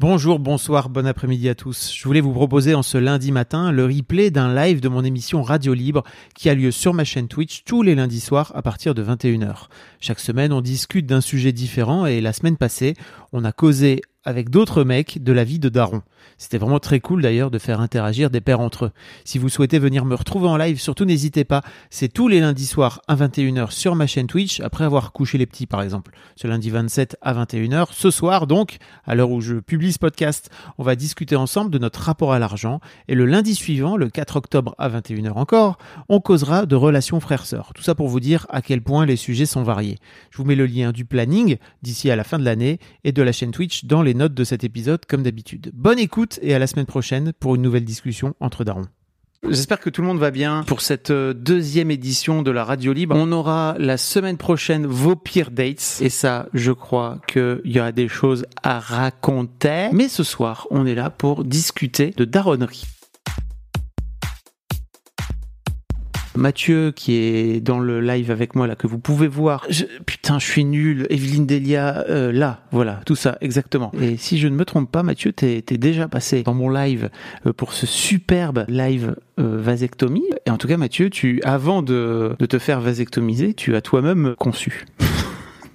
Bonjour, bonsoir, bon après-midi à tous. Je voulais vous proposer en ce lundi matin le replay d'un live de mon émission Radio Libre qui a lieu sur ma chaîne Twitch tous les lundis soirs à partir de 21h. Chaque semaine, on discute d'un sujet différent et la semaine passée, on a causé avec d'autres mecs de la vie de Daron. C'était vraiment très cool d'ailleurs de faire interagir des pères entre eux. Si vous souhaitez venir me retrouver en live, surtout n'hésitez pas. C'est tous les lundis soirs à 21h sur ma chaîne Twitch, après avoir couché les petits par exemple. Ce lundi 27 à 21h. Ce soir donc, à l'heure où je publie ce podcast, on va discuter ensemble de notre rapport à l'argent. Et le lundi suivant, le 4 octobre à 21h encore, on causera de relations frères-sœurs. Tout ça pour vous dire à quel point les sujets sont variés. Je vous mets le lien du planning d'ici à la fin de l'année et de la chaîne Twitch dans les notes de cet épisode comme d'habitude. Bonne écoute et à la semaine prochaine pour une nouvelle discussion entre darons. J'espère que tout le monde va bien pour cette euh, deuxième édition de la Radio Libre. On aura la semaine prochaine vos pires dates. Et ça, je crois qu'il y aura des choses à raconter. Mais ce soir, on est là pour discuter de daronnerie. Mathieu qui est dans le live avec moi là que vous pouvez voir. Je, putain, je suis nul. Evelyne Delia, euh, là, voilà, tout ça exactement. Et si je ne me trompe pas, Mathieu, t'es es déjà passé dans mon live euh, pour ce superbe live euh, vasectomie. Et en tout cas, Mathieu, tu, avant de, de te faire vasectomiser, tu as toi-même conçu.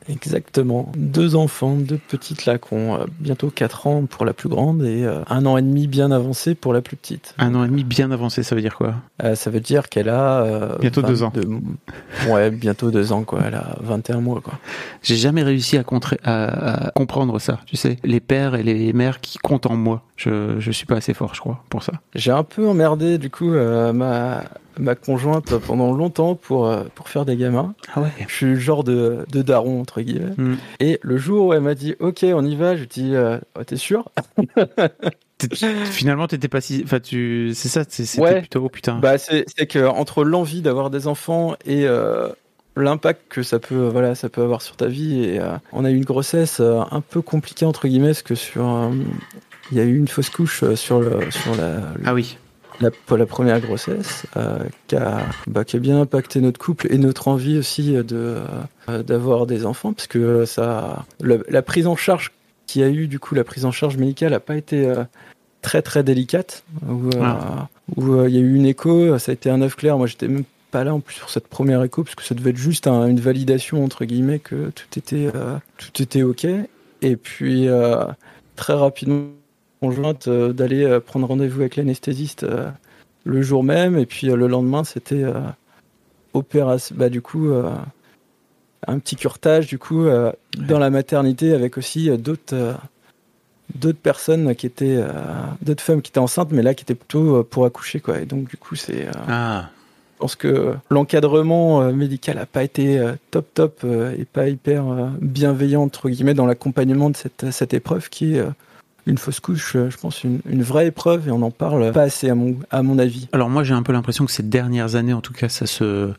Exactement. Deux enfants, deux petites là qui ont bientôt 4 ans pour la plus grande et euh, un an et demi bien avancé pour la plus petite. Un an et demi bien avancé, ça veut dire quoi? Euh, Ça veut dire qu'elle a... Euh, bientôt deux ans. Ouais, bientôt deux ans, quoi. Elle a 21 mois, quoi. J'ai jamais réussi à, à, à, comprendre ça, tu sais. Les pères et les mères qui comptent en moi. Je, je suis pas assez fort, je crois, pour ça. J'ai un peu emmerdé, du coup, ma ma conjointe pendant longtemps pour, euh, pour faire des gamins. Ah ouais. Je suis le genre de, de daron, entre guillemets. Mm. Et le jour où elle m'a dit, OK, on y va, je dis, euh, oh, t'es sûr? Finalement, t'étais pas si. Enfin, tu. C'est ça, c'était ouais. plutôt. Oh, putain. Bah, c'est que entre l'envie d'avoir des enfants et. Euh, l'impact que ça peut voilà ça peut avoir sur ta vie et euh, on a eu une grossesse un peu compliquée entre guillemets parce que sur il y a eu une fausse couche sur le sur la ah oui la, la première grossesse, euh, qui, a, bah, qui, a, bien impacté notre couple et notre envie aussi de euh, d'avoir des enfants, parce que ça, la, la, prise en charge qui a eu du coup la prise en charge médicale n'a pas été euh, très très délicate, où ah. il y a eu une écho, ça a été un œuf clair. Moi, j'étais même pas là en plus sur cette première écho, parce que ça devait être juste un, une validation entre guillemets que tout était tout était ok. Et puis très rapidement conjointe euh, d'aller euh, prendre rendez-vous avec l'anesthésiste euh, le jour même. Et puis le lendemain c'était opération bah du coup un petit curtage du coup dans la maternité avec aussi d'autres d'autres personnes qui étaient d'autres femmes qui étaient enceintes mais là qui étaient plutôt pour accoucher quoi. Et donc du coup c'est ah. je pense que l'encadrement médical a pas été top top et pas hyper bienveillant entre guillemets dans l'accompagnement de cette cette épreuve qui est une fausse couche, euh, je pense, une, vraie épreuve et on n'en parle pas assez à mon avis. Alors moi j'ai un peu l'impression que ces dernières années, en tout cas, ça se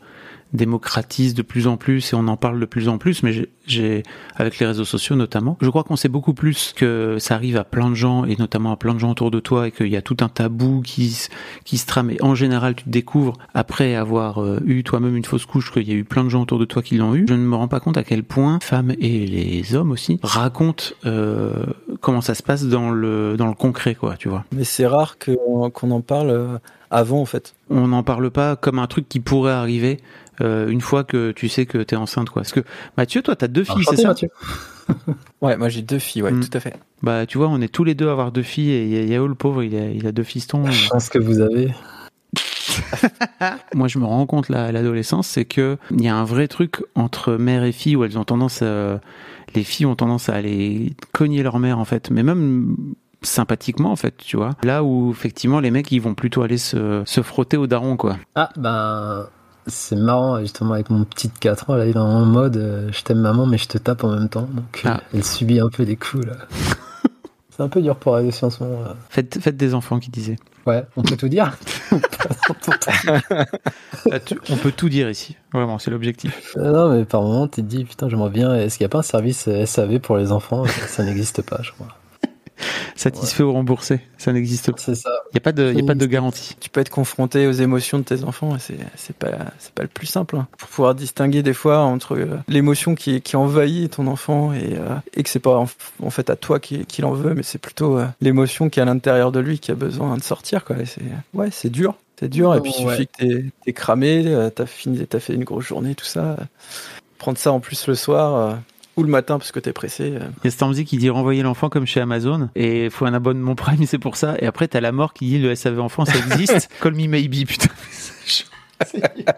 démocratise de plus en plus et on en parle de plus en plus, mais j'ai, avec les réseaux sociaux notamment, je crois qu'on sait beaucoup plus que ça arrive à plein de gens et notamment à plein de gens autour de toi et qu'il y a tout un tabou qui, qui se trame et en général tu te découvres après avoir euh, eu toi-même une fausse couche qu'il y a eu plein de gens autour de toi qui l'ont eu. Je ne me rends pas compte à quel point femmes et les hommes aussi racontent euh, comment ça se passe dans le, dans le concret quoi, tu vois. Mais c'est rare qu'on en parle euh, avant en fait. On n'en parle pas comme un truc qui pourrait arriver euh, une fois que tu sais que tu es enceinte quoi. Parce que Mathieu, toi tu as deux filles, c'est ça? Mathieu. ouais, moi j'ai deux filles, ouais, mm. tout à fait. Bah tu vois, on est tous les deux à avoir deux filles et Yao le pauvre, il a, il a deux fistons. La chance que vous avez. Moi, je me rends compte là, à l'adolescence, c'est que il y a un vrai truc entre mère et fille où elles ont tendance, à, les filles ont tendance à aller cogner leur mère en fait, mais même sympathiquement en fait, tu vois. Là où effectivement les mecs ils vont plutôt aller se, se frotter au daron quoi. Ah ben c'est marrant, justement, avec mon petit de 4 ans, là, il est en mode euh, je t'aime maman, mais je te tape en même temps. Donc, euh, Ah. elle subit un peu des coups, là. c'est un peu dur pour elle aussi en ce moment. Là. Faites, faites des enfants qui disaient. Ouais, on peut tout dire. Ah, on peut tout dire ici. Vraiment, c'est l'objectif. Euh, non, mais par moment, tu te dis, putain, j'aimerais bien. Est-ce qu'il n'y a pas un service SAV pour les enfants? Ça n'existe pas, je crois. Satisfait ou remboursé, ça n'existe pas. C'est ça. Il n'y a pas de, y a pas de garantie. Tu peux être confronté aux émotions de tes enfants et c'est c'est pas c'est pas le plus simple hein. pour pouvoir distinguer des fois entre euh, l'émotion qui qui envahit ton enfant et euh, et que c'est pas en, en fait à toi qui qui en veut mais c'est plutôt euh, l'émotion qui est à l'intérieur de lui qui a besoin de sortir quoi et c'est ouais c'est dur c'est dur et puis il Ouais. suffit que t'es t'es cramé euh, t'as fini t'as fait une grosse journée tout ça prendre ça en plus le soir euh, ou le matin parce que t'es pressé euh, Il y a Stormzy qui dit renvoyer l'enfant comme chez Amazon et il faut un abonnement Prime, c'est pour ça. Et après, t'as la mort qui dit le SAV enfant, ça existe. Call me maybe, putain.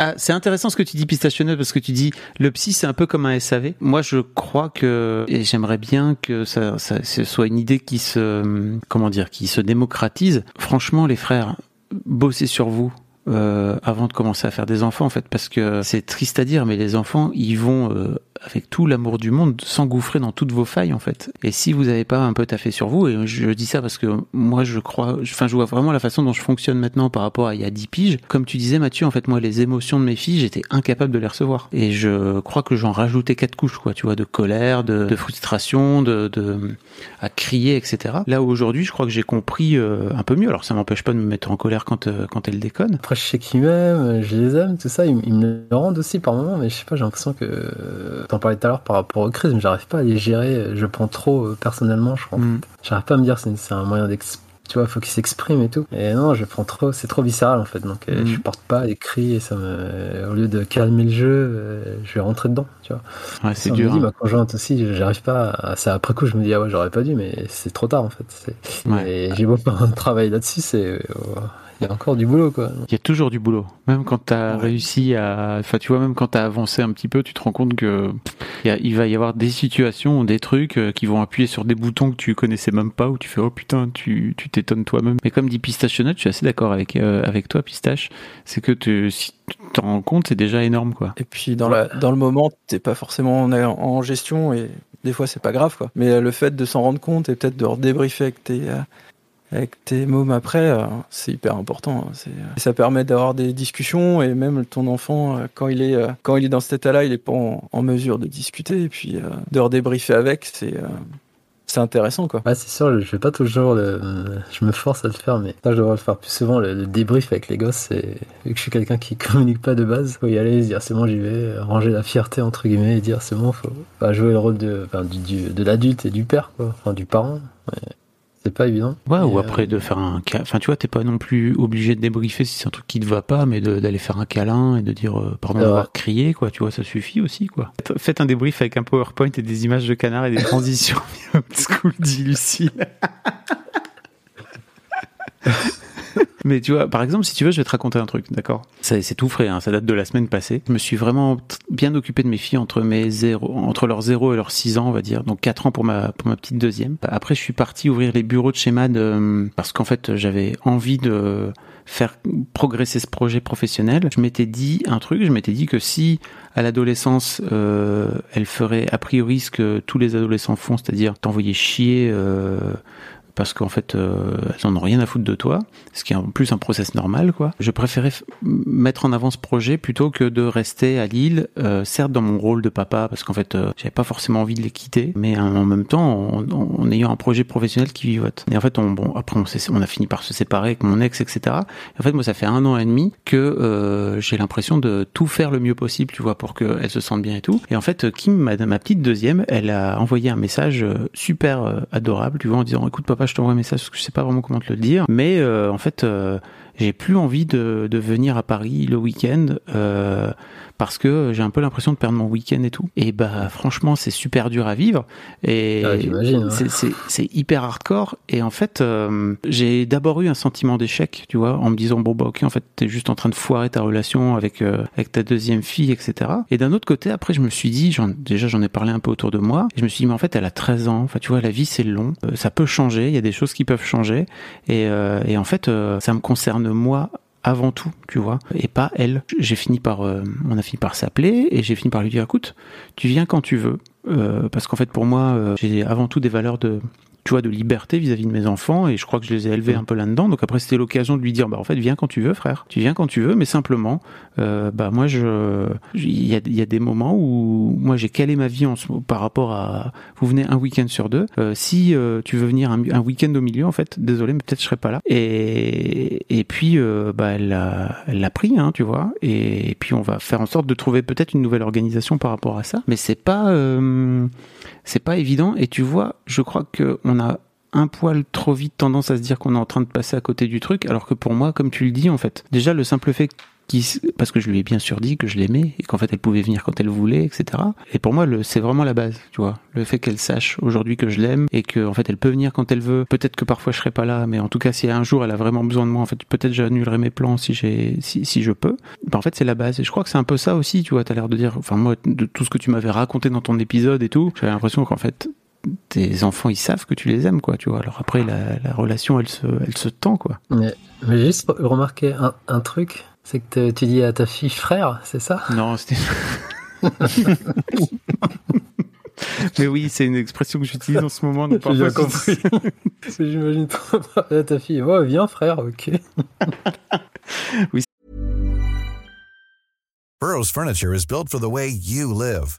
Ah, c'est intéressant ce que tu dis, Pistachionneuse, parce que tu dis le psy, c'est un peu comme un SAV. Moi, je crois que, et j'aimerais bien que ça, ça, ce soit une idée qui se, comment dire, qui se démocratise. Franchement, les frères, bossez sur vous. Euh, avant de commencer à faire des enfants en fait parce que c'est triste à dire mais les enfants ils vont euh, avec tout l'amour du monde s'engouffrer dans toutes vos failles en fait. Et si vous n'avez pas un peu taffé sur vous et je dis ça parce que moi je crois enfin je vois vraiment la façon dont je fonctionne maintenant par rapport à il y a 10 piges. Comme tu disais Mathieu en fait moi les émotions de mes filles j'étais incapable de les recevoir. Et je crois que j'en rajoutais quatre couches quoi tu vois de colère de, frustration de, de à crier etc là où aujourd'hui je crois que j'ai compris euh, un peu mieux. Alors ça m'empêche pas de me mettre en colère quand euh, quand elle déconne. Après, je sais qu'ils m'aiment, je les aime, tout ça. Ils, ils me rendent aussi par moments, mais je sais pas, j'ai l'impression que. Euh, T'en parlais tout à l'heure par rapport aux crises, mais j'arrive pas à les gérer. Je prends trop euh, personnellement, je crois. Mm. J'arrive pas à me dire c'est un moyen d'ex. Tu vois, faut qu'il s'exprime et tout. Et non, je prends trop, c'est trop viscéral en fait. Donc, euh, Mm. je porte pas les cris et ça me. Au lieu de calmer le jeu, euh, je vais rentrer dedans, tu vois. ouais c'est me dur dit, hein. ma conjointe aussi, j'arrive pas. À... C'est après coup, je me dis, ah ouais, j'aurais pas dû, mais c'est trop tard en fait. Ouais. Et j'ai beau faire un travail là-dessus, c'est. Il y a encore du boulot, quoi. Il y a toujours du boulot. Même quand tu as Ouais. réussi à. Enfin, tu vois, même quand tu as avancé un petit peu, tu te rends compte que il y a- il va y avoir des situations, des trucs euh, qui vont appuyer sur des boutons que tu connaissais même pas, où tu fais oh putain, tu tu t'étonnes toi-même. Mais comme dit Pistachionette, je suis assez d'accord avec, euh, avec toi, Pistache. C'est que tu, si tu t'en rends compte, c'est déjà énorme, quoi. Et puis dans, la, dans le moment, t'es pas forcément en, en gestion et des fois c'est pas grave quoi. Mais euh, le fait de s'en rendre compte et peut-être de redébriefer avec tes, euh, avec tes mômes après, euh, c'est hyper important. hein. Euh, ça permet d'avoir des discussions et même ton enfant, euh, quand il est, quand il est dans cet état-là, il est pas en, mesure de discuter et puis de redébriefer avec, c'est, c'est intéressant quoi. Ouais, c'est sûr, je fais pas toujours. Je me force à le faire, mais ça, je devrais le faire plus souvent. Le, débrief avec les gosses, c'est. Vu que je suis quelqu'un qui communique pas de base, faut y aller, se dire c'est bon, j'y vais, ranger la fierté, entre guillemets, et dire c'est bon, faut jouer le rôle de, de l'adulte et du père. Enfin, du parent. C'est pas évident. Ouais, ou Et, après euh, de faire un. Enfin, tu vois, t'es pas non plus obligé de débriefer si c'est un truc qui te va pas, mais d'aller faire un câlin et de dire euh, pardon d'avoir crié, quoi. Tu vois, ça suffit aussi, quoi. Faites- un débrief avec un PowerPoint et des images de canard et des transitions old school, dit Lucille. Mais tu vois, par exemple, si tu veux, je vais te raconter un truc, d'accord? C'est tout frais, hein, ça date de la semaine passée. Je me suis vraiment bien occupé de mes filles entre, mes zéro, entre leurs 0 et leurs 6 ans, on va dire. Donc 4 ans pour ma, pour ma petite deuxième. Après, je suis parti ouvrir les bureaux de chez MAD euh, parce qu'en fait, j'avais envie de faire progresser ce projet professionnel. Je m'étais dit un truc, je m'étais dit que si à l'adolescence, euh, elle ferait a priori ce que tous les adolescents font, c'est-à-dire t'envoyer chier euh, parce qu'en fait, euh, elles en ont rien à foutre de toi, ce qui est en plus un process normal, quoi. Je préférais mettre en avant ce projet plutôt que de rester à Lille, euh, certes dans mon rôle de papa, parce qu'en fait, euh, j'avais pas forcément envie de les quitter, mais en même temps, en, ayant un projet professionnel qui vivote. Et en fait, on, bon, après, on, on a fini par se séparer avec mon ex, etc. Et en fait, moi, ça fait un an et demi que euh, j'ai l'impression de tout faire le mieux possible, tu vois, pour qu'elle se sente bien et tout. Et en fait, Kim, ma, ma petite deuxième, elle a envoyé un message euh, super euh, adorable, tu vois, en disant, écoute, papa, je t'envoie un message parce que je sais pas vraiment comment te le dire, mais euh, en fait, euh, j'ai plus envie de, venir à Paris le week-end euh, parce que j'ai un peu l'impression de perdre mon week-end et tout. Et bah, franchement, c'est super dur à vivre. Et Ah, ouais. c'est- hyper hardcore. Et en fait, euh, j'ai d'abord eu un sentiment d'échec, tu vois, en me disant bon bah ok, en fait, t'es juste en train de foirer ta relation avec euh, avec ta deuxième fille, etc. Et d'un autre côté, après, je me suis dit, déjà j'en ai parlé un peu autour de moi, et je me suis dit mais en fait, elle a 13 ans. Enfin, tu vois, la vie c'est long, Euh, ça peut changer. Il y a des choses qui peuvent changer. Et, euh, et en fait, euh, ça me concerne moi avant tout, tu vois, et pas elle. J'ai fini par, euh, on a fini par s'appeler et j'ai fini par lui dire, écoute, tu viens quand tu veux, euh, parce qu'en fait pour moi, euh, j'ai avant tout des valeurs de tu vois, de liberté vis-à-vis de mes enfants et je crois que je les ai élevés un peu là-dedans. Donc après, c'était l'occasion de lui dire, bah en fait, viens quand tu veux, frère. Tu viens quand tu veux, mais simplement, euh, bah moi, je, il y a, y a, des moments où moi j'ai calé ma vie en, par rapport à, vous venez un week-end sur deux. Euh, si euh, tu veux venir un, un week-end au milieu, en fait, désolé, mais peut-être je serai pas là. Et et puis, bah elle l'a, pris, hein, tu vois. Et, et, puis on va faire en sorte de trouver peut-être une nouvelle organisation par rapport à ça. Mais c'est pas c'est pas évident et tu vois, je crois que on a un poil trop vite tendance à se dire qu'on est en train de passer à côté du truc, alors que pour moi, comme tu le dis, en fait, déjà le simple fait qui, parce que je lui ai bien sûr dit que je l'aimais et qu'en fait elle pouvait venir quand elle voulait, etc. Et pour moi, c'est vraiment la base, tu vois. Le fait qu'elle sache aujourd'hui que je l'aime et que en fait elle peut venir quand elle veut. Peut-être que parfois je serai pas là, mais en tout cas si un jour elle a vraiment besoin de moi, en fait peut-être j'annulerai mes plans si j'ai, si, si je peux. Ben, en fait c'est la base. Et je crois que c'est un peu ça aussi, tu vois. T'as l'air de dire, enfin moi de tout ce que tu m'avais raconté dans ton épisode et tout, j'avais l'impression qu'en fait tes enfants ils savent que tu les aimes quoi tu vois. Alors après la, la relation elle se elle se tend quoi. Mais, mais j'ai juste remarqué un, un truc c'est que tu dis à ta fille frère c'est ça? Non c'était mais oui c'est une expression que j'utilise en ce moment donc j'ai bien compris. J'imagine trop à ta fille. Oh viens frère ok. Oui. Burroughs Furniture is built for the way you live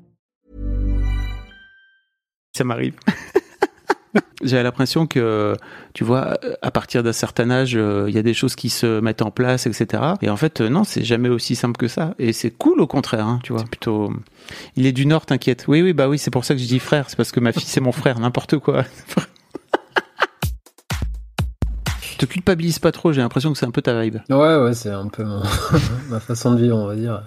Ça m'arrive. J'avais l'impression que, tu vois, à partir d'un certain âge, il euh, y a des choses qui se mettent en place, etc. Et en fait, euh, non, c'est jamais aussi simple que ça. Et c'est cool au contraire, hein, tu vois. Plutôt, il est du Nord, t'inquiète. Oui, oui, bah oui, c'est pour ça que je dis frère. C'est parce que ma fille, c'est mon frère, n'importe quoi. te culpabilise pas trop. J'ai l'impression que c'est un peu ta vibe. Ouais, ouais, c'est un peu ma, ma façon de vivre, on va dire.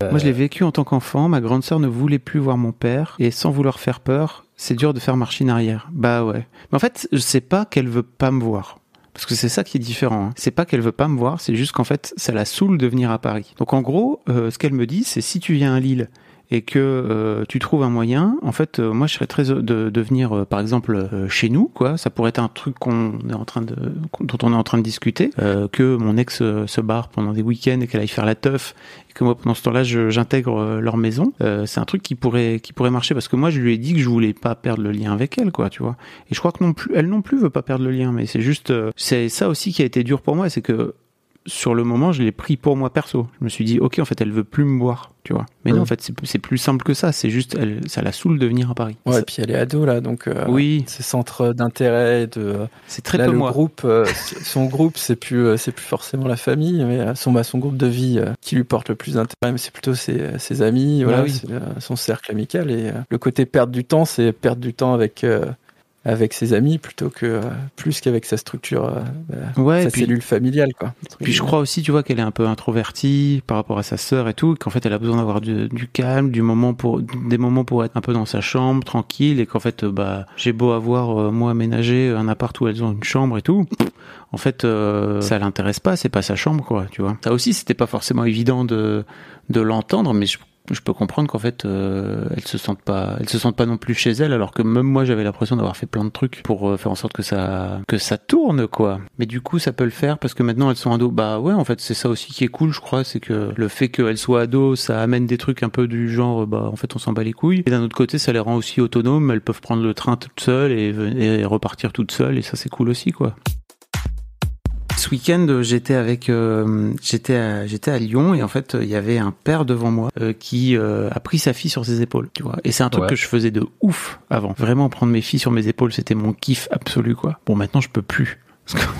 Moi, je l'ai vécu en tant qu'enfant. Ma grande sœur ne voulait plus voir mon père. Et sans vouloir faire peur, c'est dur de faire marche arrière. Bah ouais. Mais en fait, je sais pas qu'elle veut pas me voir. Parce que c'est ça qui est différent. Hein. C'est pas qu'elle veut pas me voir, c'est juste qu'en fait, ça la saoule de venir à Paris. Donc en gros, euh, ce qu'elle me dit, c'est si tu viens à Lille et que euh, tu trouves un moyen, en fait, euh, moi je serais très de, de venir, euh, par exemple, euh, chez nous, quoi. Ça pourrait être un truc qu'on est en train de, dont on est en train de discuter, euh, que mon ex se barre pendant des week-ends et qu'elle aille faire la teuf, et que moi pendant ce temps-là j'intègre leur maison. c'est un truc qui pourrait, qui pourrait marcher parce que moi je lui ai dit que je voulais pas perdre le lien avec elle, quoi, tu vois. Et je crois que non plus, elle non plus veut pas perdre le lien, mais c'est juste, c'est ça aussi qui a été dur pour moi, c'est que sur le moment, je l'ai pris pour moi perso. Je me suis dit, ok, en fait, elle veut plus me voir, tu vois. Mais mmh. non, en fait, c'est plus simple que ça. C'est juste, elle, ça la saoule de venir à Paris. Ouais, et puis elle est ado là, donc euh, oui, ses centres d'intérêt, de. C'est très là, peu le moi. groupe, euh, son groupe, c'est plus, c'est plus forcément la famille, mais son, bah, son groupe de vie euh, qui lui porte le plus d'intérêt, mais c'est plutôt ses, ses amis, voilà, oui. son cercle amical. Et le côté perdre du temps, c'est perdre du temps avec avec ses amis plutôt que euh, plus qu'avec sa structure, euh, bah, ouais, sa puis, cellule familiale quoi. Puis je crois aussi, tu vois, qu'elle est un peu introvertie par rapport à sa sœur et tout, qu'en fait elle a besoin d'avoir du, du, calme, du moment pour des moments pour être un peu dans sa chambre, tranquille, et qu'en fait, bah, j'ai beau avoir euh, moi aménagé un appart où elles ont une chambre et tout. En fait, euh, ça l'intéresse pas, c'est pas sa chambre, quoi, tu vois. Ça aussi, c'était pas forcément évident de de l'entendre, mais je je peux comprendre qu'en fait euh, elles se sentent pas elles se sentent pas non plus chez elles alors que même moi j'avais l'impression d'avoir fait plein de trucs pour euh, faire en sorte que ça que ça tourne quoi. Mais du coup ça peut le faire parce que maintenant elles sont ados. Bah ouais en fait c'est ça aussi qui est cool je crois c'est que le fait qu'elles soient ados ça amène des trucs un peu du genre bah en fait on s'en bat les couilles. Et d'un autre côté ça les rend aussi autonomes. Elles peuvent prendre le train toutes seules et, et repartir toutes seules. Et ça c'est cool aussi quoi Ce week-end, euh, j'étais avec, euh, j'étais à, j'étais à Lyon et en fait, il y avait un père devant moi euh, qui euh, a pris sa fille sur ses épaules, tu vois. Et c'est un truc Ouais. que je faisais de ouf avant. Vraiment prendre mes filles sur mes épaules, c'était mon kiff absolu, quoi. Bon, maintenant, je peux plus. Parce que-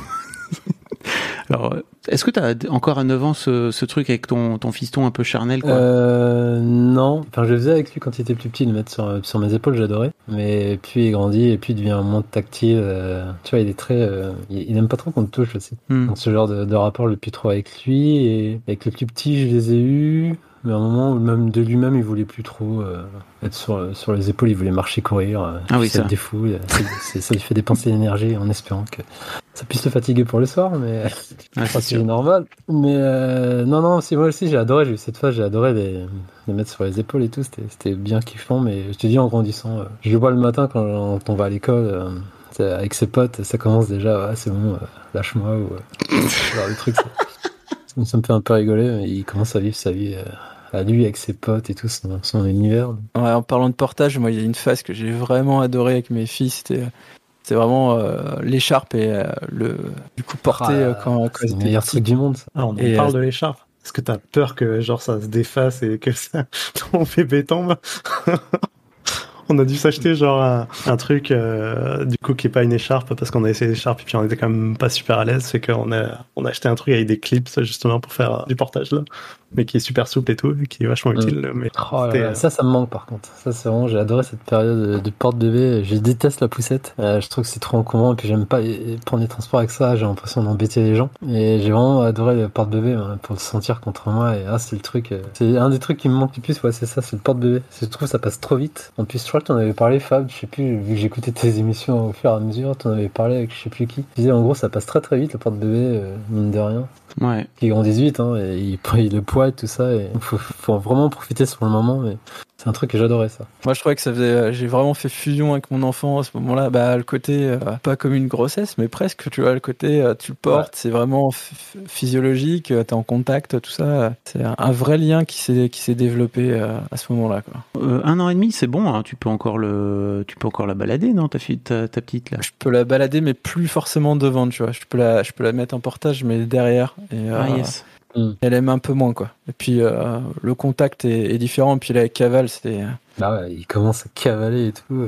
Alors, euh, est-ce que t'as encore à 9 ans ce, ce truc avec ton, ton fiston un peu charnel, quoi? Euh, non. Enfin, je faisais avec lui quand il était plus petit, de le mettre sur, sur mes épaules, j'adorais. Mais puis il grandit et puis il devient moins tactile. euh, tu vois, il est très. euh, il, il aime pas trop qu'on le touche aussi. Hmm. Donc ce genre de, de rapport le plus trop avec lui. Et avec le plus petit, je les ai eus. Mais à un moment où même de lui-même, il voulait plus trop euh, être sur, sur les épaules, il voulait marcher, courir. euh, Ah oui, ça ça. le défoule. C'est- c'est- ça lui fait dépenser l'énergie en espérant que ça puisse le fatiguer pour le soir, mais Ah, c'est c'est normal. Mais euh, non, non, si moi aussi j'ai adoré, eu cette phase, j'ai adoré les, les mettre sur les épaules et tout, c'était c'était bien kiffant. Mais je te dis, en grandissant, euh, je le vois le matin quand, on va à l'école, euh, c'est avec ses potes, ça commence déjà, c'est bon, euh, lâche-moi, ou euh, genre des trucs. Ça, ça- me fait un peu rigoler, mais il commence à vivre sa vie euh, lui, avec ses potes et tout, son, son univers. Ouais, en parlant de portage, moi, il y a une phase que j'ai vraiment adoré avec mes filles. C'était, c'était vraiment euh, l'écharpe et euh, le, du coup, porter Ah, euh, quand, quand C'est le meilleur truc du monde, ça. Ah, on Et, parle euh, de l'écharpe. Est-ce que t'as peur que genre ça se défasse et que ça, ton bébé tombe? On a dû s'acheter genre un, un truc euh, du coup qui est pas une écharpe parce qu'on a essayé l'écharpe et puis on était quand même pas super à l'aise. C'est qu'on a on a acheté un truc avec des clips justement pour faire euh, du portage là, mais qui est super souple et tout, et qui est vachement Mm. utile. Mais Oh là C'était, là, euh, Ça, ça me manque par contre. Ça, c'est vraiment, j'ai adoré cette période de, de porte-bébé. Je déteste la poussette. Euh, je trouve que c'est trop encombrant et puis j'aime pas prendre les transports avec ça. J'ai l'impression d'embêter les gens. Et j'ai vraiment adoré le porte-bébé hein, pour le sentir contre moi. Et ah, c'est le truc. euh, C'est un des trucs qui me manque le plus. Ouais, c'est ça, c'est le porte-bébé. Je trouve que ça passe trop vite. En plus, je crois que t'en avais parlé, Fab. Je sais plus, vu que j'écoutais tes émissions au fur et à mesure, t'en avais parlé avec je sais plus qui. Tu disais en gros, ça passe très très vite le porte-bébé, euh, mine de rien Ouais. qui grandissent vite, hein, et il pris le poids et tout ça, et faut, faut vraiment profiter sur le moment, mais c'est un truc que j'adorais ça. Moi, je trouvais que ça faisait. euh, J'ai vraiment fait fusion avec mon enfant à ce moment-là. Bah, le côté euh, pas comme une grossesse, mais presque. Tu vois, le côté euh, tu le portes, c'est vraiment ph- physiologique. T'es en contact, tout ça. C'est un, vrai lien qui s'est qui s'est développé euh, à ce moment-là. Quoi. Euh, un an et demi, c'est bon. hein. Tu peux encore le, tu peux encore la balader, non, ta fille, ta, ta petite là? Je peux la balader, mais plus forcément devant. Tu vois, je peux la je peux la mettre en portage, mais derrière. Et, euh, Ah yes. Elle aime un peu moins, quoi. Et puis euh, le contact est, est différent. Puis la cavale, c'était. Bah ouais, il commence à cavaler et tout.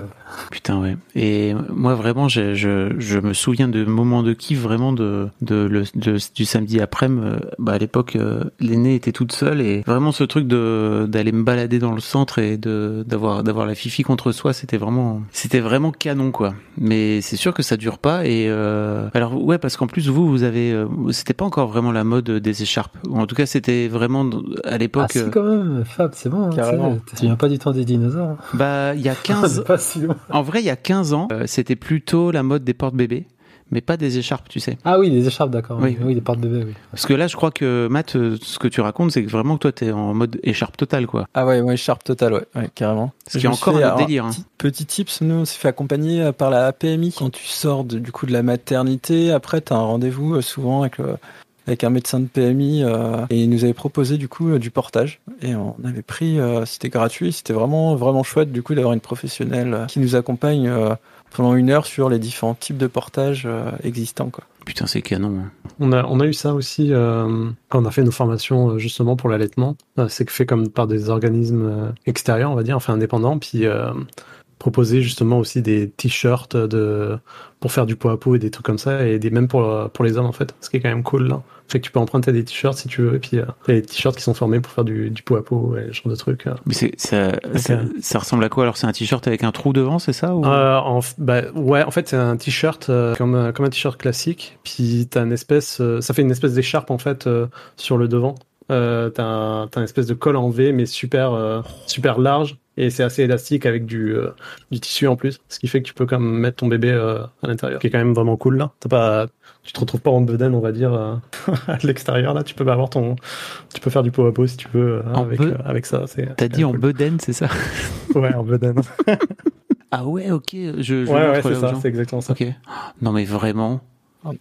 Putain ouais. Et moi vraiment, je, je, je me souviens de moments de kiff vraiment de, de, le, de- du samedi après-midi. euh, Bah à l'époque, euh, l'aînée était toute seule et vraiment ce truc de d'aller me balader dans le centre et de d'avoir d'avoir la fifi contre soi, c'était vraiment c'était vraiment canon quoi. Mais c'est sûr que ça dure pas et euh, alors ouais parce qu'en plus vous vous avez c'était pas encore vraiment la mode des écharpes. En tout cas c'était vraiment à Ah l'époque. si euh, quand même, Fab, c'est bon, hein, tu viens pas du temps des dinosaures. hein. bah il y a 15 C'est pas si loin. En vrai, il y a 15 ans, euh, c'était plutôt la mode des porte-bébés, mais pas des écharpes, tu sais. Ah oui, les écharpes, d'accord. Oui. Oui, les porte-bébés, oui. Parce que là, je crois que Matt, euh, ce que tu racontes, c'est que vraiment que toi, t'es en mode écharpe totale, quoi. Ah ouais, ouais, Sharp total, ouais, ouais carrément. Ce qui est encore un délire, hein. Petit, petit tips, nous on s'est fait accompagner euh, par la APMI quand tu sors de- du coup de la maternité. Après, tu as un rendez-vous euh, souvent avec le- avec un médecin de PMI euh, et il nous avait proposé du coup euh, du portage et on avait pris euh, c'était gratuit c'était vraiment vraiment chouette du coup d'avoir une professionnelle euh, qui nous accompagne euh, pendant une heure sur les différents types de portage euh, existants quoi. Putain, c'est canon. hein. On a, on a eu ça aussi euh, quand on a fait nos formations justement pour l'allaitement. C'est que fait comme par des organismes extérieurs, on va dire, enfin indépendants, puis euh, proposer justement aussi des t-shirts de pour faire du pot à pot et des trucs comme ça, et des même pour pour les hommes en fait, ce qui est quand même cool là. Fait que tu peux emprunter des t-shirts si tu veux, et puis euh, des t-shirts qui sont formés pour faire du, du pot à pot et ce genre de trucs. euh. Mais c'est, ça, ça, ça ressemble à quoi Alors, c'est un t-shirt avec un trou devant, c'est ça ou... Euh, en, bah, ouais, en fait, c'est un t-shirt comme, comme un t-shirt classique. Puis t'as une espèce, ça fait une espèce d'écharpe en fait sur le devant. T'as, un, t'as une espèce de col en V, mais super, super large. Et c'est assez élastique avec du, euh, du tissu en plus. Ce qui fait que tu peux quand même mettre ton bébé euh, à l'intérieur. Ce qui est quand même vraiment cool là. T'as pas, tu te retrouves pas en bedaine, on va dire, euh, à l'extérieur là. Tu peux avoir ton, tu peux faire du pot à pot si tu veux euh, En avec, be- euh, avec ça. C'est, T'as dit en bedaine, c'est ça? Ouais, en bedaine. Ah ouais, ok. Je, je ouais, ouais, c'est ça. C'est exactement ça. Ok. Non, mais vraiment,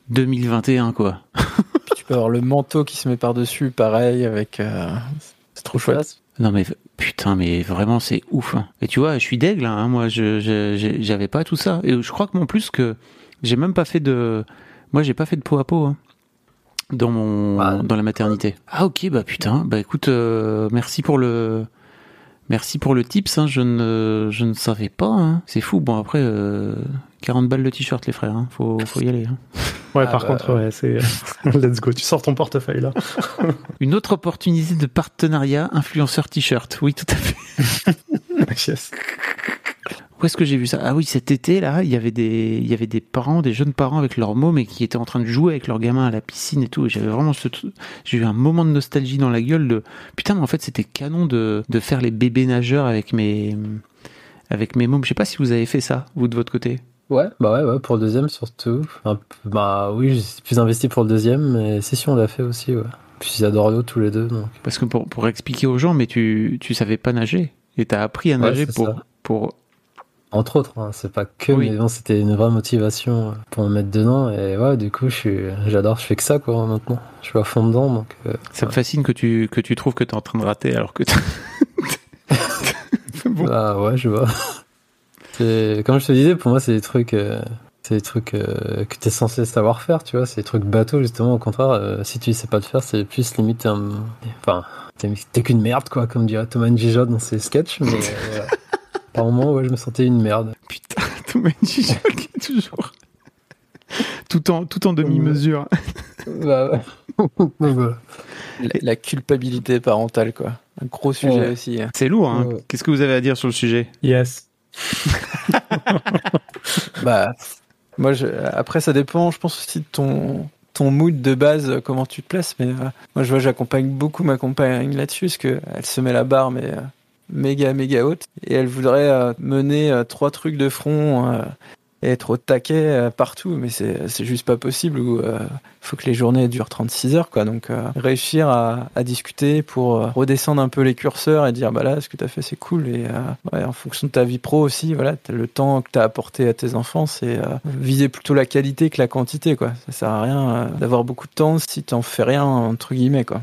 2021, quoi. Puis tu peux avoir le manteau qui se met par dessus pareil avec euh, c'est trop chouette. Non mais putain mais vraiment c'est ouf. hein. Et tu vois, je suis d'aigle, hein, moi je j'avais pas tout ça. Et je crois que en plus que j'ai même pas fait de, moi j'ai pas fait de peau à peau. hein. dans mon Ouais. dans la maternité. Ah ok bah putain bah écoute euh, merci pour le merci pour le tips hein, je ne je ne savais pas hein. c'est fou bon après euh, 40 balles le t-shirt les frères hein. faut faut y aller hein. Ouais, Ah par bah. contre, ouais, c'est let's go. Tu sors ton portefeuille là. une autre opportunité de partenariat influenceur t-shirt oui tout à fait yes. où est-ce que j'ai vu ça? Ah oui cet été là il y avait des il y avait des parents des jeunes parents avec leurs mômes et qui étaient en train de jouer avec leurs gamins à la piscine et tout et j'avais vraiment ce j'ai eu un moment de nostalgie dans la gueule de putain mais en fait c'était canon de de faire les bébés nageurs avec mes avec mes mômes je sais pas si vous avez fait ça vous de votre côté Ouais, bah ouais, ouais, pour le deuxième surtout. Un peu- bah oui, je suis plus investi pour le deuxième, mais si, si, on l'a fait aussi, ouais. Puis ils adorent l'eau tous les deux, donc. Parce que pour, pour expliquer aux gens, mais tu, tu savais pas nager. Et t'as appris à Ouais, nager c'est pour, ça. pour. Entre autres, hein, c'est pas que, Oui. mais bon, c'était une vraie motivation euh, pour me mettre dedans. Et ouais, du coup, je suis, j'adore, je fais que ça, quoi, maintenant. Je suis à fond dedans, donc. euh, Ça me fascine que tu, que tu trouves que t'es en train de rater alors que t'as- bon. Bah ouais, je vois. Comme je te disais, pour moi, c'est des trucs, euh, c'est des trucs euh, que t'es censé savoir faire, tu vois. C'est des trucs bateaux, justement. Au contraire, euh, si tu sais pas le faire, c'est plus limite t'es un, enfin, t'es, t'es qu'une merde, quoi, comme dirait Thomas Njijot dans ses sketchs. Mais euh, par moment, ouais, je me sentais une merde. Putain, Thomas Njijok est toujours. Tout en, tout en demi-mesure. Bah ouais. donc voilà. La, la culpabilité parentale, quoi. Un gros sujet Ouais. aussi. hein. C'est lourd, hein. Ouais. Qu'est-ce que vous avez à dire sur le sujet? Yes. Bah, moi, après, ça dépend, je pense aussi de ton, ton mood de base, euh, comment tu te places. Mais euh, moi, je vois, j'accompagne beaucoup ma compagne là-dessus, parce que elle se met la barre, mais euh, méga, méga haute. Et elle voudrait mener trois trucs de front et être au taquet euh, partout, mais c'est juste pas possible. Ou euh, faut que les journées durent 36 heures, quoi. Donc, euh, réussir à, discuter pour redescendre un peu les curseurs et dire, bah là, ce que t'as fait, c'est cool. Et en fonction de ta vie pro aussi, voilà, le temps que t'as apporté à tes enfants, c'est viser plutôt la qualité que la quantité, quoi. Ça sert à rien d'avoir beaucoup de temps si t'en fais rien, entre guillemets, quoi.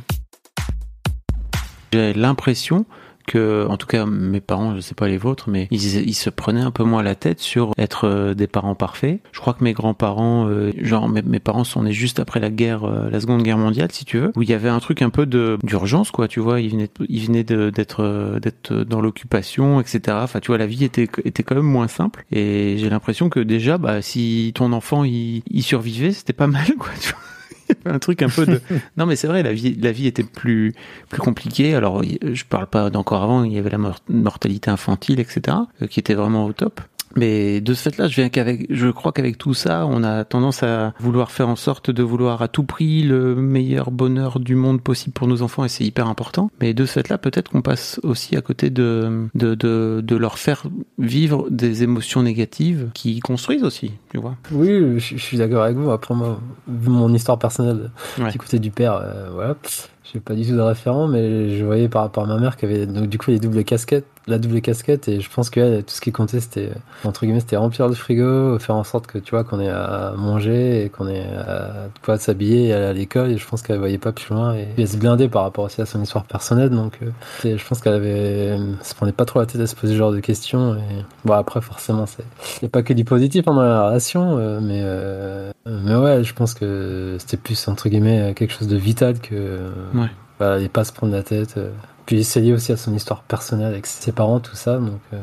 J'ai l'impression que, en tout cas, mes parents, je sais pas les vôtres, mais ils, se prenaient un peu moins la tête sur être euh, des parents parfaits. Je crois que mes grands-parents, euh, genre mes, mes parents sont nés juste après la guerre, euh, la Seconde Guerre mondiale, si tu veux, où il y avait un truc un peu de d'urgence, quoi. Tu vois, ils venaient, ils venaient d'être euh, d'être dans l'occupation, etc. Enfin, tu vois, la vie était était quand même moins simple. Et j'ai l'impression que déjà, bah, si ton enfant il, il survivait, c'était pas mal, quoi. Tu vois. Un truc un peu de non mais c'est vrai la vie la vie était plus plus compliquée. Alors je parle pas d'encore avant il y avait la mor- mortalité infantile etc euh, qui était vraiment au top mais de ce fait-là, je viens qu'avec, je crois qu'avec tout ça, on a tendance à vouloir faire en sorte de vouloir à tout prix le meilleur bonheur du monde possible pour nos enfants et c'est hyper important. Mais de ce fait-là, peut-être qu'on passe aussi à côté de, de, de, de leur faire vivre des émotions négatives qui construisent aussi, tu vois. Oui, je, je suis d'accord avec vous. Après, moi, vu mon histoire personnelle Ouais. du côté du père, euh, voilà, j'ai pas du tout de référent, mais je voyais par rapport à ma mère qui avait donc du coup les doubles casquettes, la double casquette, et je pense que tout ce qui comptait, c'était entre guillemets, c'était remplir le frigo, faire en sorte que tu vois qu'on ait à manger et qu'on ait à quoi s'habiller et aller à l'école. Et je pense qu'elle voyait pas plus loin et elle se blindait par rapport aussi à son histoire personnelle. Donc, euh, je pense qu'elle avait, se prenait pas trop la tête à se poser ce genre de questions. Et bon, après, forcément, c'est il pas que du positif hein, dans la relation, euh, mais, euh, mais ouais, je pense que c'était plus, entre guillemets, quelque chose de vital que. Ouais. Voilà, et pas se prendre la tête. Puis c'est lié aussi à son histoire personnelle avec ses parents, tout ça. Donc, euh.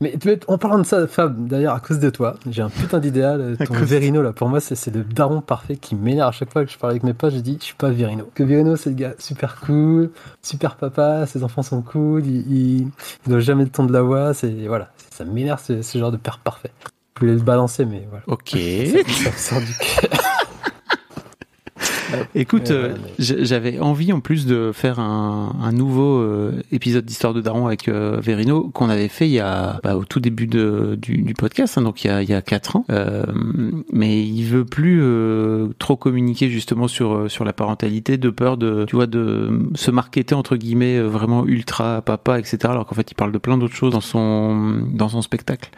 Mais en parlant de ça, Fab, d'ailleurs, à cause de toi, j'ai un putain d'idéal. euh, Ton Verino, là, pour moi, c'est le daron parfait qui m'énerve à chaque fois que je parle avec mes potes. Je dis, je suis pas Verino. Que Verino, c'est le gars super cool, super papa, ses enfants sont cool, il, il, il doit jamais le ton de la voix. C'est voilà, ça m'énerve ce, ce genre de père parfait. Je voulais le balancer, mais voilà. Ok. Ça me sort du cœur. Écoute, euh, j'avais envie en plus de faire un, un nouveau euh, épisode d'Histoire de Daron avec euh, Verino qu'on avait fait il y a bah, au tout début de, du, du podcast, hein, donc il y a il y a quatre ans. Euh, mais il veut plus euh, trop communiquer justement sur sur la parentalité, de peur de tu vois de se marketer entre guillemets vraiment ultra papa etc. Alors qu'en fait il parle de plein d'autres choses dans son dans son spectacle.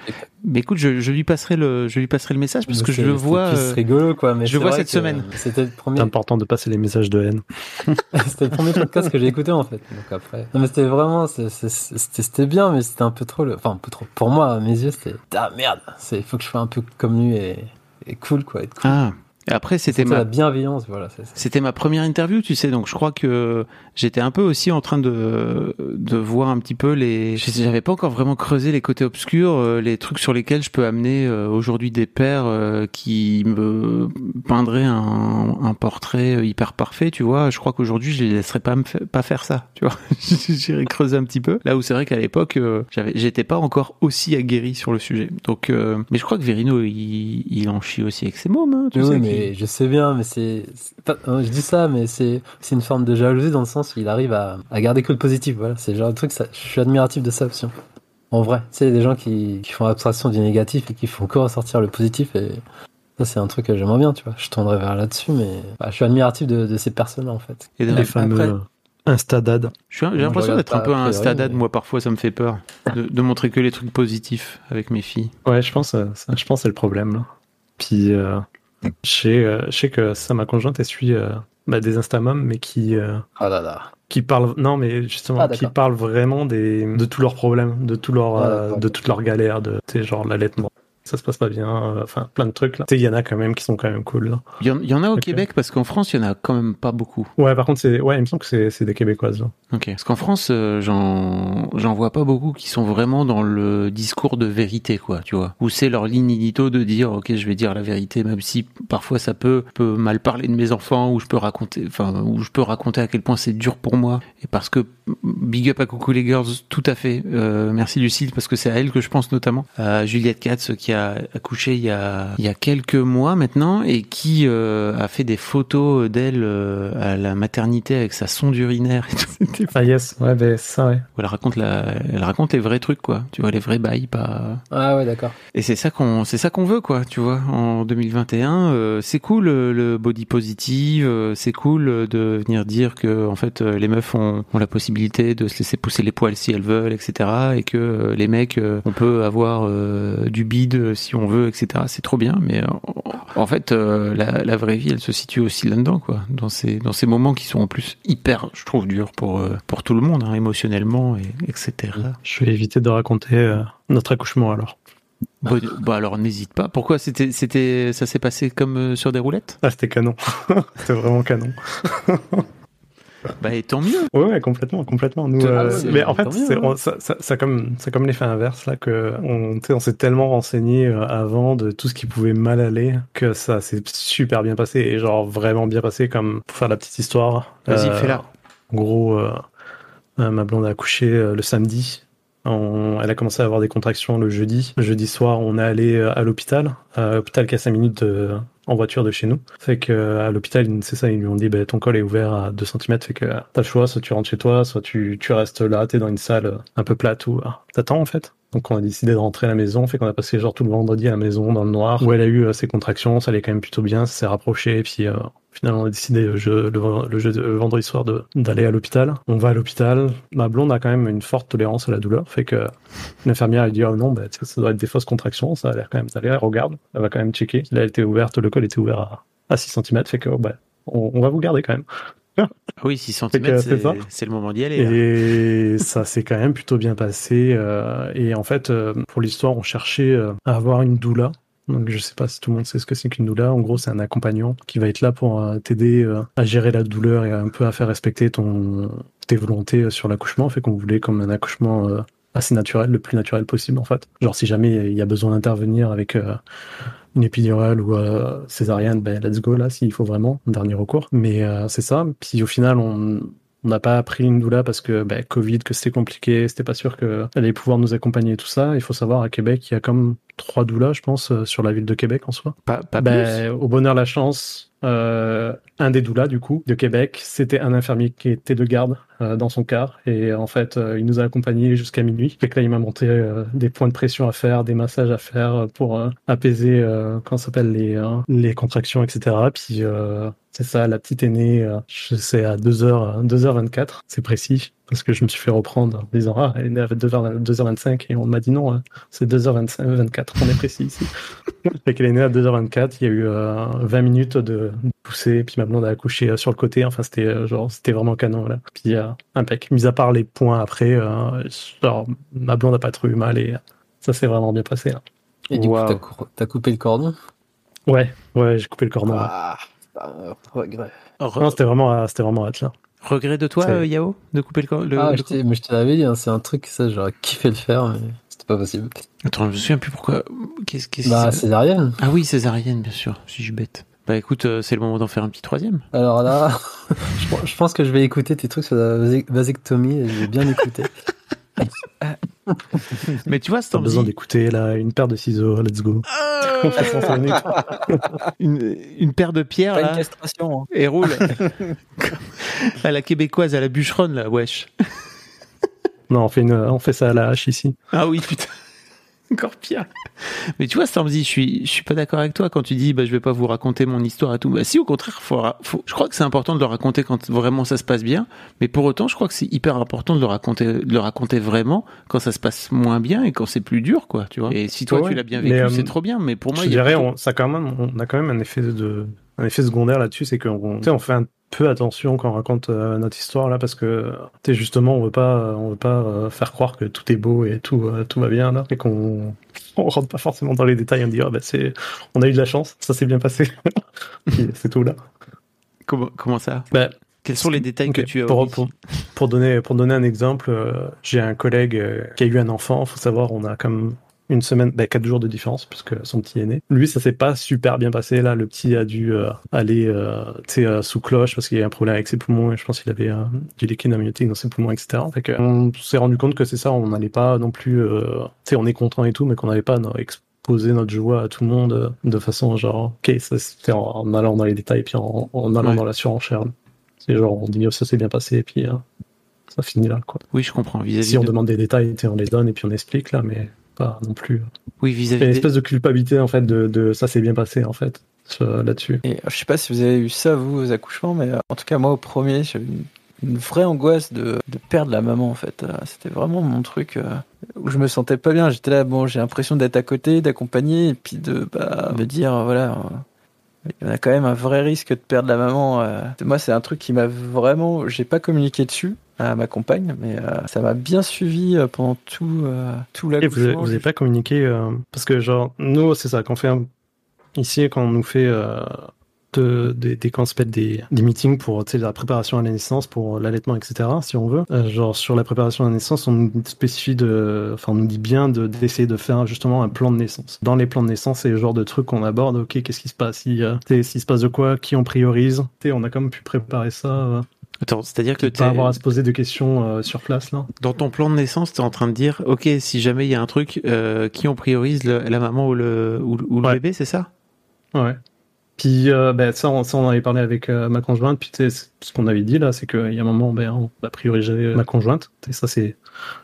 Mais écoute, je, je lui passerai le je lui passerai le message parce que je C'est- le vois. euh, rigolo, quoi. Mais je c'est le vois cette semaine. C'était le premier. C'est important de passer les messages de haine. C'était le premier podcast que j'ai écouté en fait. Donc après. Non mais c'était vraiment, c'est- c'est- c'était c'était bien, mais c'était un peu trop. le- Enfin un peu trop. Pour moi, à mes yeux, c'était ah merde. C'est il faut que je sois un peu comme lui et, et cool quoi. Être cool. Ah. Après, c'était ma la bienveillance, voilà. C'était ma première interview, tu sais, donc je crois que j'étais un peu aussi en train de de voir un petit peu les. J'avais pas encore vraiment creusé les côtés obscurs, euh, les trucs sur lesquels je peux amener euh, aujourd'hui des pères euh, qui me peindraient un, un portrait hyper parfait, tu vois. Je crois qu'aujourd'hui je les laisserais pas me fa- pas faire ça, tu vois. J'irai creuser un petit peu. Là où c'est vrai qu'à l'époque, j'avais, j'étais pas encore aussi aguerri sur le sujet. Donc, euh, mais je crois que Verino, il, il en chie aussi avec ses mômes, hein, tu Oui, sais. Mais je sais bien, mais c'est. c'est euh, Je dis ça, mais c'est c'est une forme de jalousie dans le sens où il arrive à, à garder que le positif. Voilà, c'est le genre de truc. Ça, je suis admiratif de ça aussi. en vrai, tu sais, des gens qui, qui font abstraction du négatif et qui font que ressortir le positif. Et ça, c'est un truc que j'aimerais bien, tu vois. Je tendrais vers là-dessus, mais bah, je suis admiratif de, de ces personnes-là, en fait. Et de- Les fameux après- Instadad. J'ai l'impression d'être un peu un mais- moi parfois ça me fait peur de, de montrer que les trucs positifs avec mes filles. Ouais, je pense, euh, ça- je pense que c'est le problème. Là. Puis, euh, je sais, euh, je sais que ça, ma conjointe, elle suit euh, bah, des Instamums, mais qui, euh, Ah là là. qui parlent, non, mais justement, Ah, qui d'accord. parlent vraiment des, de tous leurs problèmes, de tous leurs, Ah, euh, d'accord. de toutes leurs galères, de, tu sais, genre l'allaitement. Ça se passe pas bien, euh, enfin, plein de trucs il y en a quand même qui sont quand même cool. Il y, en, il y en a au. Québec parce qu'en France il y en a quand même pas beaucoup. Ouais, par contre, ouais, il me semble que c'est, des Québécoises. Là. Ok. Parce qu'en France euh, j'en j'en vois pas beaucoup qui sont vraiment dans le discours de vérité quoi, tu vois. Où c'est leur ligne édito de dire ok je vais dire la vérité même si parfois ça peut peut mal parler de mes enfants ou je peux raconter enfin où je peux raconter à quel point c'est dur pour moi et parce que big up à coucou les girls tout à fait. Euh, merci Lucille parce que c'est à elle que je pense notamment à Juliette Katz qui a accouché il y a il y a quelques mois maintenant et qui euh, a fait des photos d'elle euh, à la maternité avec sa sonde urinaire et tout. Ah yes, ouais, ben ça, ouais. où elle raconte la, elle raconte les vrais trucs quoi. Tu vois les vrais bails pas. Ah ouais, d'accord. Et c'est ça qu'on, c'est ça qu'on veut quoi. Tu vois en 2021, euh, c'est cool le body positive, euh, c'est cool de venir dire que en fait les meufs ont, ont la possibilité de se laisser pousser les poils si elles veulent, etc. Et que euh, les mecs, euh, on peut avoir euh, du bide euh, si on veut, etc. C'est trop bien, mais euh, en fait euh, la, la vraie vie, elle se situe aussi là-dedans quoi. Dans ces, dans ces moments qui sont en plus hyper, je trouve durs pour pour tout le monde, hein, émotionnellement et etc. Je vais éviter de raconter euh, notre accouchement alors. Bah, bah alors n'hésite pas. Pourquoi c'était c'était ça s'est passé comme sur des roulettes? Ah, c'était canon. c'était vraiment canon. Bah et tant mieux. Ouais, ouais, complètement, complètement. Nous, euh, mais en fait, c'est hein. ça, ça, ça comme, comme l'effet inverse là que on, s'est tellement renseigné euh, avant de tout ce qui pouvait mal aller que ça s'est super bien passé et genre vraiment bien passé. Comme pour faire la petite histoire. Vas-y, euh, fais-la. En gros, euh, ma blonde a accouché le samedi. On- elle a commencé à avoir des contractions le jeudi. Le jeudi soir, on est allé à l'hôpital, à l'hôpital qui est à 5 minutes de- en voiture de chez nous. Fait que euh, à l'hôpital, c'est ça, ils lui ont dit, bah, ton col est ouvert à 2 cm, fait que euh, t'as le choix, soit tu rentres chez toi, soit tu, tu restes là, t'es dans une salle euh, un peu plate ou ah, t'attends en fait. Donc on a décidé de rentrer à la maison, fait qu'on a passé genre tout le vendredi à la maison dans le noir, où elle a eu euh, ses contractions, ça allait quand même plutôt bien, ça s'est rapproché, et puis euh, Finalement, on a décidé le, jeu, le, le vendredi soir d'aller à l'hôpital. On va à l'hôpital. Ma blonde a quand même une forte tolérance à la douleur. Fait que l'infirmière, elle dit, oh non, bah, ça doit être des fausses contractions. Ça a l'air quand même d'aller. Elle regarde. Elle va quand même checker. Là, elle était ouverte. Le col était ouvert à, à 6 cm. Fait que, oh, bah, on va vous garder quand même. Ah oui, 6 que cm, c'est ça. c'est le moment d'y aller. là. Et ça s'est quand même plutôt bien passé. euh, et en fait, euh, pour l'histoire, on cherchait euh, à avoir une doula. Donc je sais pas si tout le monde sait ce que c'est qu'une doula. En gros, c'est un accompagnant qui va être là pour euh, t'aider euh, à gérer la douleur et un peu à faire respecter ton tes volontés euh, sur l'accouchement. Fait qu'on voulait comme un accouchement euh, assez naturel, le plus naturel possible en fait. Genre si jamais il y a besoin d'intervenir avec euh, une épidurale ou euh, césarienne, ben let's go là s'il faut vraiment, un dernier recours. Mais euh, c'est ça. Puis au final, on on n'a pas pris une doula parce que ben, Covid, que c'était compliqué, c'était pas sûr qu'elle allait pouvoir nous accompagner et tout ça. Il faut savoir à Québec, il y a comme trois doulas, je pense, sur la ville de Québec en soi. Pas, pas Ben, au bonheur la chance, euh, un des doulas du coup de Québec, c'était un infirmier qui était de garde euh, dans son car et en fait euh, il nous a accompagnés jusqu'à minuit. Fait que là il m'a monté euh, des points de pression à faire, des massages à faire pour euh, apaiser euh, comment ça s'appelle les les contractions etc. Puis c'est ça, la petite aînée, je sais à 2h, 2h24, c'est précis, parce que je me suis fait reprendre en disant ah elle est née à 2h, 2h25 et on m'a dit non, hein, c'est 2h25, 24, on est précis ici. fait qu'elle est née à 2h24, il y a eu euh, 20 minutes de poussée, puis ma blonde a accouché euh, sur le côté, enfin c'était euh, genre c'était vraiment canon là. Puis euh, impec. Mis à part les points après, euh, genre ma blonde a pas trop eu mal et ça s'est vraiment bien passé là. Et du Wow. coup, t'as cou- t'as coupé le cordon? Ouais, ouais, j'ai coupé le cordon. Ah, euh, regret. C'était vraiment, c'était vraiment hâte là. Regret de toi, euh, Yao, de couper le, le, Ah, le je t'ai- mais je te l'avais dit, hein, c'est un truc, ça, j'aurais kiffé le faire, mais c'était pas possible. Attends, je me souviens plus pourquoi. Qu'est-ce Bah, césarienne. Ah oui, césarienne, bien sûr. Si je suis bête. Bah écoute, euh, c'est le moment d'en faire un petit troisième. Alors là, je, pense- je pense que je vais écouter tes trucs sur la vasec- vasectomie et je vais bien écouter. Mais tu vois, Stormzy, besoin d'écouter là une paire de ciseaux, let's go. On fait 105 minutes. une, une paire de pierres Pas une là, castration. hein. et roule. à la québécoise, à la bûcheronne là, wesh. Non, on fait, une, on fait ça à la hache ici. Ah oui, putain. Encore pire. Mais tu vois, Stormzy, je suis, je suis pas d'accord avec toi quand tu dis, bah, je vais pas vous raconter mon histoire et tout. Bah, si, au contraire, faut, faut- je crois que c'est important de le raconter quand vraiment ça se passe bien. Mais pour autant, je crois que c'est hyper important de le raconter, de le raconter vraiment quand ça se passe moins bien et quand c'est plus dur, quoi, tu vois. Et si toi, Ouais, tu l'as bien vécu, euh, c'est trop bien. Mais pour moi, je il y a dirais, plutôt- on, ça quand même, on a quand même un effet de, un effet secondaire là-dessus, c'est qu'on, tu sais, on fait un peu attention quand on raconte euh, notre histoire là, parce que, sais, justement, on veut pas, on veut pas euh, faire croire que tout est beau et tout, euh, tout va bien là, et qu'on, on rentre pas forcément dans les détails, on dit, ah, bah, c'est, on a eu de la chance, ça s'est bien passé, c'est tout là. comment, comment ça? Bah, Quels sont les détails que tu as pour, pour, pour donner pour donner un exemple, j'ai un collègue qui a eu un enfant. Faut savoir, on a comme une semaine, bah, quatre jours de différence puisque son petit est né. Lui, ça s'est pas super bien passé. Là, le petit a dû euh, aller, euh, euh, sous cloche parce qu'il y a un problème avec ses poumons et je pense qu'il avait euh, du liquide amniotique dans ses poumons, etc. Fait que, on s'est rendu compte que c'est ça. On n'allait pas non plus, tu sais, on est content et tout, mais qu'on n'allait pas non, notre joie à tout le monde de façon genre, ok, ça c'est en, en allant dans les détails puis en, en allant Ouais. dans la surenchère. C'est genre, on dit, oh, ça s'est bien passé, et puis ça finit là, quoi. Oui, je comprends. Si on de- demande des détails, on les donne, et puis on explique, là, mais pas non plus. Oui, Il y a vis-à-vis une espèce de culpabilité, en fait, de, de ça s'est bien passé, en fait, là-dessus. Et je sais pas si vous avez eu ça, vous, aux accouchements, mais euh, en tout cas, moi, au premier, j'avais une, une vraie angoisse de, de perdre la maman, en fait. Euh, C'était vraiment mon truc euh, où je me sentais pas bien. J'étais là, bon, j'ai l'impression d'être à côté, d'accompagner, et puis de bah, me dire, voilà, il y en a quand même un vrai risque de perdre la maman. euh. Moi, c'est un truc qui m'a vraiment. J'ai pas communiqué dessus à ma compagne, mais euh, ça m'a bien suivi euh, pendant tout, euh, tout Et vous avez, l'accouchement. vous avez pas communiqué, euh, parce que, genre, nous, c'est ça, qu'on fait un- ici, quand on nous fait euh, de, des, des, quand on des, des meetings pour la préparation à la naissance, pour l'allaitement, etc., si on veut. Euh, genre, sur la préparation à la naissance, on nous spécifie de, enfin, on nous dit bien de, d'essayer de faire justement un plan de naissance. Dans les plans de naissance, c'est le genre de truc qu'on aborde, ok, qu'est-ce qui se passe, si, euh, s'il se passe de quoi, qui on priorise. On a quand même pu préparer ça, euh, Attends, c'est-à-dire que pas t'es- avoir à se poser de questions euh, sur place, là. dans ton plan de naissance, tu es en train de dire, ok, si jamais il y a un truc, euh, qui on priorise, le- la maman ou le, ou, ou le Ouais. bébé, c'est ça? Ouais. Puis euh, ben, ça, on, ça, on en avait parlé avec euh, ma conjointe. Puis tu ce qu'on avait dit là, c'est qu'il y a un moment, ben, on va prioriser ma conjointe. Et ça, c'est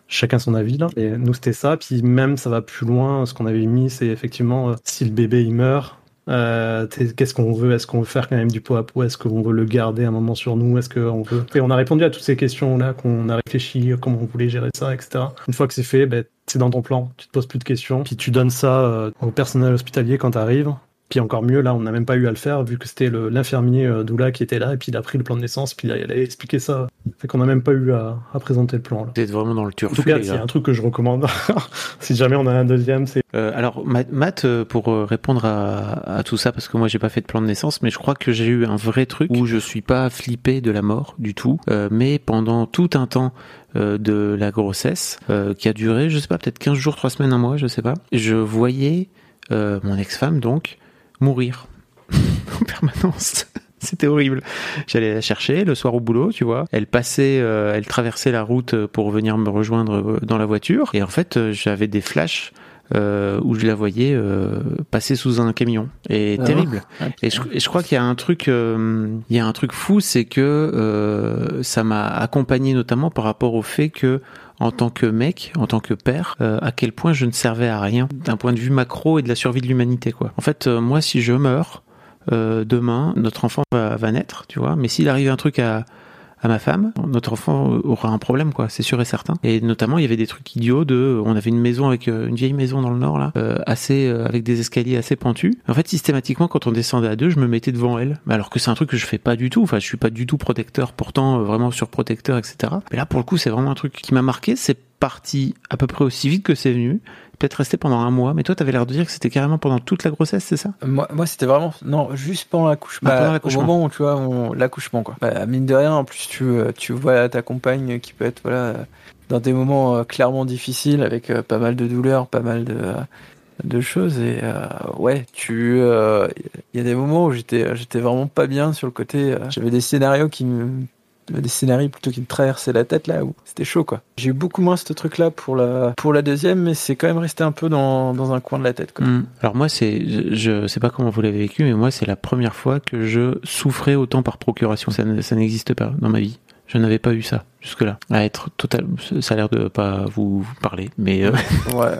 chacun son avis là. Et nous, c'était ça. Puis même, ça va plus loin. Ce qu'on avait mis, c'est effectivement si le bébé il meurt. Euh, qu'est-ce qu'on veut? Est-ce qu'on veut faire quand même du pot à pot Est-ce qu'on veut le garder un moment sur nous? Est-ce qu'on veut? Et on a répondu à toutes ces questions là, qu'on a réfléchi, comment on voulait gérer ça, etc. Une fois que c'est fait, ben, c'est dans ton plan. Tu te poses plus de questions. Puis tu donnes ça euh, au personnel hospitalier quand t'arrives. Puis encore mieux, là, on n'a même pas eu à le faire, vu que c'était l'infirmier euh, Doula qui était là, et puis il a pris le plan de naissance, puis il a, il a expliqué ça. Fait qu'on n'a même pas eu à, à présenter le plan. Vous êtes vraiment dans le En tout turfu, cas, c'est un truc que je recommande. si jamais on a un deuxième, c'est Euh, alors, Matt, Matt, euh, pour répondre à, à tout ça, parce que moi j'ai pas fait de plan de naissance, mais je crois que j'ai eu un vrai truc où je suis pas flippé de la mort du tout, euh, mais pendant tout un temps de la grossesse, qui a duré, je sais pas, peut-être 15 jours, 3 semaines, un mois, je sais pas, je voyais mon ex-femme donc mourir en permanence. C'était horrible. J'allais la chercher le soir au boulot, tu vois. Elle passait, euh, elle traversait la route pour venir me rejoindre euh, dans la voiture. Et en fait, euh, j'avais des flashs euh, où je la voyais euh, passer sous un camion. Et Ah. terrible. Ah, Et je, et je crois qu'il y a un truc, euh, il y a un truc fou, c'est que euh, ça m'a accompagné notamment par rapport au fait que, en tant que mec, en tant que père, euh, à quel point je ne servais à rien d'un point de vue macro et de la survie de l'humanité, quoi. En fait, euh, moi, si je meurs euh, demain, notre enfant va, va naître, tu vois. Mais s'il arrive un truc à à ma femme, notre enfant aura un problème, quoi, c'est sûr et certain. Et notamment, il y avait des trucs idiots de, on avait une maison avec euh, une vieille maison dans le nord là, euh, assez euh, avec des escaliers assez pentus. En fait, systématiquement, quand on descendait à deux, je me mettais devant elle. Alors que c'est un truc que je fais pas du tout. Enfin, je suis pas du tout protecteur, pourtant euh, vraiment surprotecteur, etc. Mais là, pour le coup, c'est vraiment un truc qui m'a marqué. C'est parti à peu près aussi vite que c'est venu. Peut-être resté pendant un mois, mais toi, t'avais l'air de dire que c'était carrément pendant toute la grossesse, c'est ça? Moi, moi c'était vraiment. Non, juste pendant l'accouchement. Ah, Bah, l'accouchement. Au moment où tu vois, on- l'accouchement, quoi. Bah, mine de rien, en plus, tu, euh, tu vois ta compagne qui peut être, voilà, dans des moments euh, clairement difficiles, avec euh, pas mal de douleurs, pas mal de, de choses. Et euh, ouais, tu. Il y a des moments où j'étais j'étais vraiment pas bien sur le côté. euh, J'avais des scénarios qui me. Des scénarios plutôt qui me traversaient la tête là où c'était chaud quoi. J'ai eu beaucoup moins ce truc là pour la pour la deuxième mais c'est quand même resté un peu dans, dans un coin de la tête quoi. Hmm. Alors moi, c'est, je, sais pas comment vous l'avez vécu, mais moi, c'est la première fois que je souffrais autant par procuration. Ça, ne- ça n'existe pas dans ma vie. Je n'avais pas eu ça jusque-là. À être total, ça a l'air de pas vous, parler, mais euh, Ouais.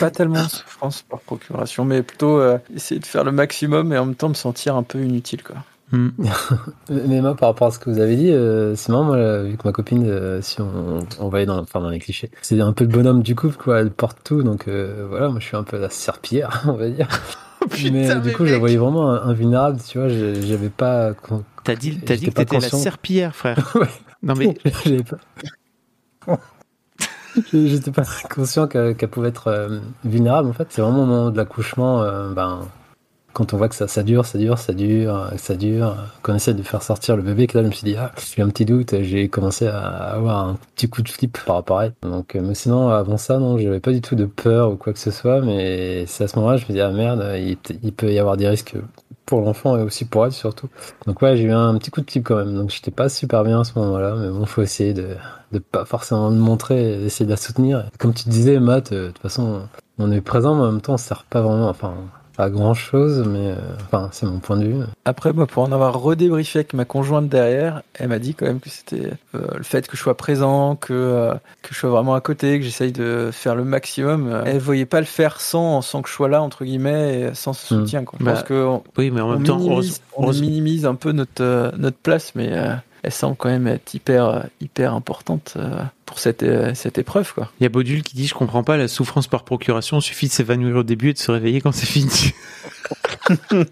pas tellement de souffrance par procuration, mais plutôt euh, essayer de faire le maximum et en même temps me sentir un peu inutile, quoi. Hmm. Mais moi, par rapport à ce que vous avez dit, euh, c'est marrant, moi, là, vu que ma copine, euh, si on, on va aller dans, enfin, dans les clichés, c'est un peu le bonhomme du couple, quoi. Elle porte tout, donc euh, voilà, moi, je suis un peu la serpillière, on va dire. mais du coup, je la voyais vraiment invulnérable, tu vois. J'avais pas. t'as dit, t'as dit que t'étais la serpillière, frère. Ouais. Non mais J'avais pas. J'étais pas conscient qu'elle pouvait être euh, vulnérable en fait. C'est vraiment au moment de l'accouchement, euh, ben, quand on voit que ça, dure, ça dure, ça dure, ça dure, qu'on essaie de faire sortir le bébé, que là je me suis dit, ah, j'ai un petit doute, j'ai commencé à avoir un petit coup de flip par rapport à elle. Donc, euh, mais sinon, avant ça, non, j'avais pas du tout de peur ou quoi que ce soit, mais c'est à ce moment-là, je me dis, ah merde, il, peut y avoir des risques pour l'enfant et aussi pour elle surtout. Donc ouais, j'ai eu un petit coup de flip quand même. Donc j'étais pas super bien à ce moment-là, mais bon, faut essayer de de pas forcément le montrer, d'essayer de la soutenir. Comme tu disais, Matt, euh, de toute façon, on est présent, mais en même temps, on se sert pas vraiment, enfin, pas grand chose, mais euh, enfin, c'est mon point de vue. Après, moi, pour en avoir redébriefé avec ma conjointe derrière, elle m'a dit quand même que c'était euh, le fait que je sois présent, que, euh, que je sois vraiment à côté, que j'essaye de faire le maximum. Elle voyait pas le faire sans, sans que je sois là, entre guillemets, et sans ce Mm. soutien, quoi. Je Bah, pense qu'on oui, mais en on même temps, minimise, heureuse- on minimise un peu notre, euh, notre place, mais euh, elle semble quand même être hyper, hyper importante euh, pour cette, euh, cette épreuve, quoi. il y a Bodul qui dit je comprends pas la souffrance par procuration. Suffit de s'évanouir au début et de se réveiller quand c'est fini.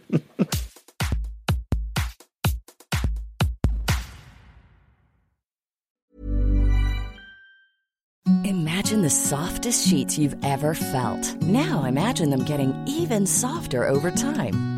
Imagine the softest sheets you've ever felt. Now imagine them getting even softer over time.